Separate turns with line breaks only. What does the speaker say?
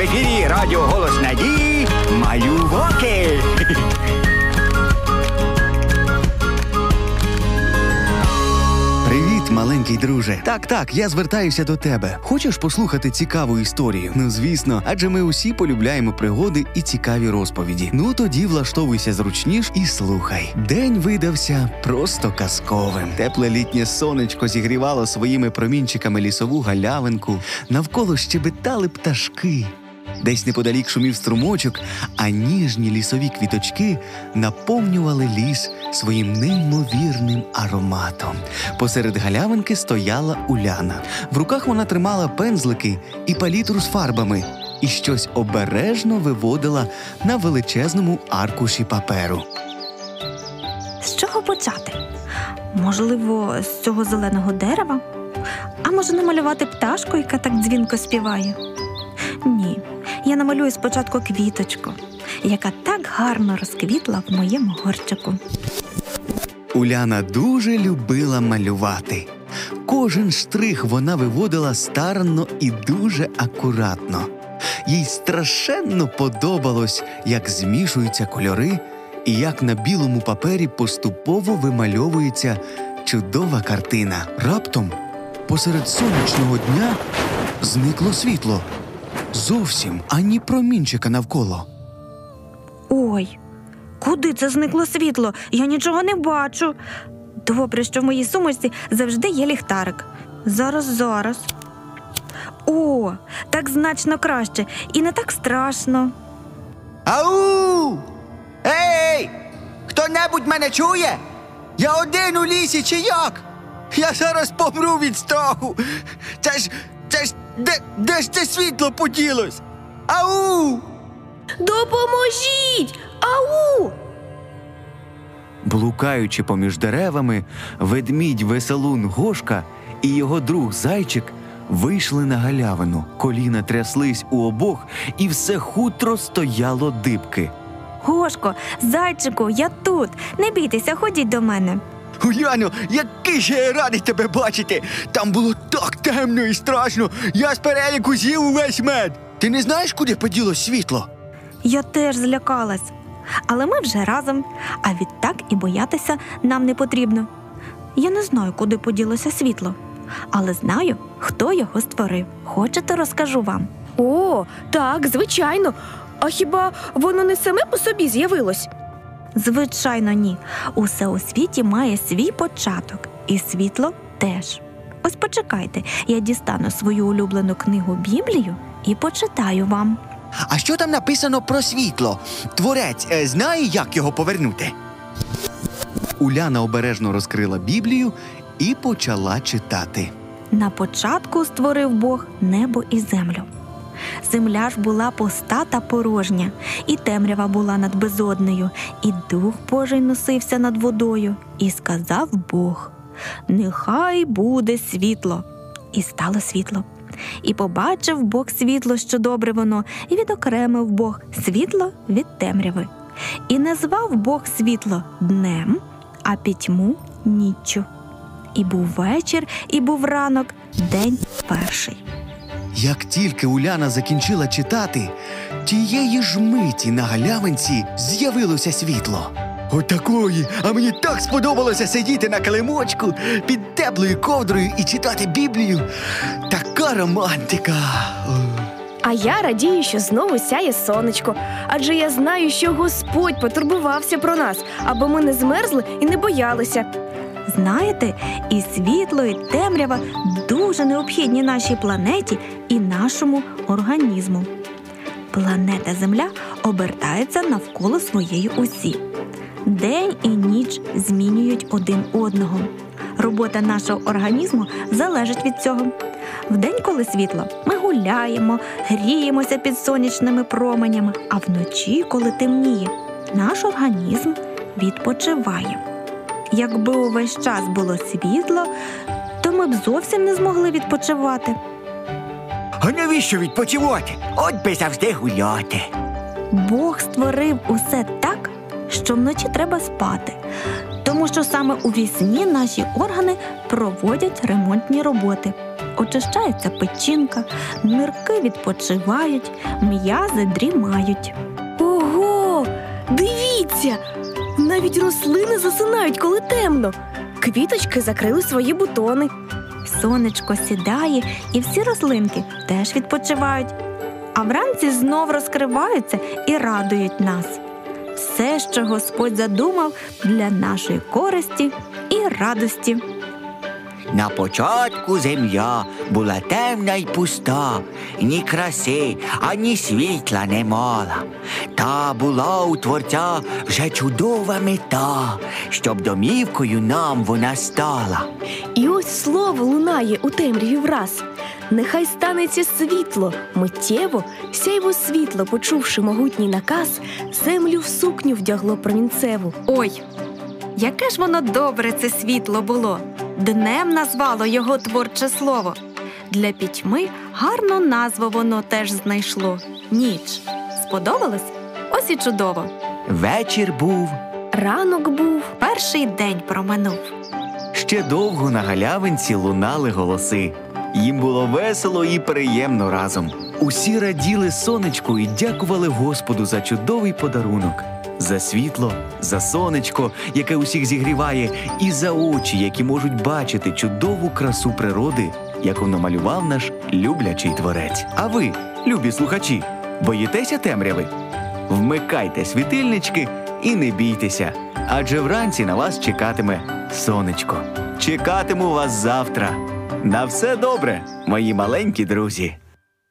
В ефірі Радіо Голос Надії Малюваки.
Привіт, маленький друже. Так, так, я звертаюся до тебе. Хочеш послухати цікаву історію? Ну, звісно, адже ми усі полюбляємо пригоди і цікаві розповіді. Ну тоді влаштовуйся зручніш і слухай. День видався просто казковим. Тепле літнє сонечко зігрівало своїми промінчиками лісову галявинку. Навколо щебетали пташки. Десь неподалік шумів струмочок, а ніжні лісові квіточки наповнювали ліс своїм неймовірним ароматом. Посеред галявинки стояла Уляна. В руках вона тримала пензлики і палітру з фарбами і щось обережно виводила на величезному аркуші паперу.
З чого почати? Можливо, з цього зеленого дерева? А може намалювати пташку, яка так дзвінко співає? Я намалюю спочатку квіточку, яка так гарно розквітла в моєму горчику.
Уляна дуже любила малювати. Кожен штрих вона виводила старанно і дуже акуратно. Їй страшенно подобалось, як змішуються кольори і як на білому папері поступово вимальовується чудова картина. Раптом, посеред сонячного дня, зникло світло. Зовсім ані промінчика навколо.
Ой, куди це зникло світло? Я нічого не бачу. Добре, що в моїй сумочці завжди є ліхтарик. Зараз, зараз. О, так значно краще і не так страшно.
Ау! Ей! Хто-небудь мене чує? Я один у лісі чи як? Я зараз помру від страху. Це ж. Це ж. Де, де ж це світло поділось? Ау!
Допоможіть! Ау!
Блукаючи поміж деревами, ведмідь веселун Гошка і його друг зайчик вийшли на галявину. Коліна тряслись у обох, і все хутро стояло дибки.
Гошко, зайчику, я тут. Не бійтеся, ходіть до мене.
Уляно, який же я радий тебе бачити! Там було так темно і страшно. Я з переліку з'їв увесь мед. Ти не знаєш, куди поділось світло?
Я теж злякалась. Але ми вже разом, а відтак і боятися нам не потрібно. Я не знаю, куди поділося світло, але знаю, хто його створив. Хочете, розкажу вам.
О, так, звичайно. А хіба воно не саме по собі з'явилось?
Звичайно, ні. Усе у світі має свій початок, і світло теж. Ось почекайте, я дістану свою улюблену книгу Біблію і почитаю вам.
А що там написано про світло? Творець е, знає, як його повернути?
Уляна обережно розкрила Біблію і почала читати.
На початку створив Бог небо і землю. Земля ж була пуста та порожня, і темрява була над безоднею, і дух Божий носився над водою, і сказав Бог: Нехай буде світло. І стало світло. І побачив Бог світло, що добре воно, і відокремив Бог світло від темряви. І назвав Бог світло днем, а пітьму ніччю. І був вечір, і був ранок, день перший.
Як тільки Уляна закінчила читати, тієї ж миті на галявинці з'явилося світло.
Отакої, а мені так сподобалося сидіти на килимочку під теплою ковдрою і читати Біблію. Така романтика.
А я радію, що знову сяє сонечко, адже я знаю, що Господь потурбувався про нас, аби ми не змерзли і не боялися.
Знаєте, і світло, і темрява дуже необхідні нашій планеті і нашому організму. Планета Земля обертається навколо своєї осі. День і ніч змінюють один одного. Робота нашого організму залежить від цього. Вдень, коли світло, ми гуляємо, гріємося під сонячними променями, а вночі, коли темніє, наш організм відпочиває. Якби увесь час було світло, то ми б зовсім не змогли відпочивати.
А навіщо відпочивати? От би завжди гуляти.
Бог створив усе так, що вночі треба спати, тому що саме у вісні наші органи проводять ремонтні роботи. очищається печінка, нирки відпочивають, м'язи дрімають.
Ого! Дивіться! Навіть рослини засинають, коли темно. Квіточки закрили свої бутони.
Сонечко сідає, і всі рослинки теж відпочивають. А вранці знов розкриваються і радують нас. Все, що Господь задумав для нашої користі і радості.
На початку земля була темна й пуста, ні краси, ані світла не мала. Та була у творця вже чудова мета, щоб домівкою нам вона стала.
І ось слово лунає у темряві враз. Нехай станеться світло, миттєво, сяйво світло, почувши могутній наказ, землю в сукню вдягло промінцеву.
Ой, яке ж воно добре це світло було. Днем назвало його творче слово. Для пітьми гарну назву воно теж знайшло. Ніч. Сподобалось? Ось і чудово.
Вечір був,
Ранок був,
Перший день проминув.
Ще довго на галявинці лунали голоси. Їм було весело і приємно разом. Усі раділи сонечку і дякували Господу за чудовий подарунок, за світло, за сонечко, яке усіх зігріває, і за очі, які можуть бачити чудову красу природи, яку намалював наш люблячий творець. А ви, любі слухачі, боїтеся темряви? Вмикайте світильнички і не бійтеся, адже вранці на вас чекатиме сонечко. Чекатиму вас завтра. На все добре, мої маленькі друзі.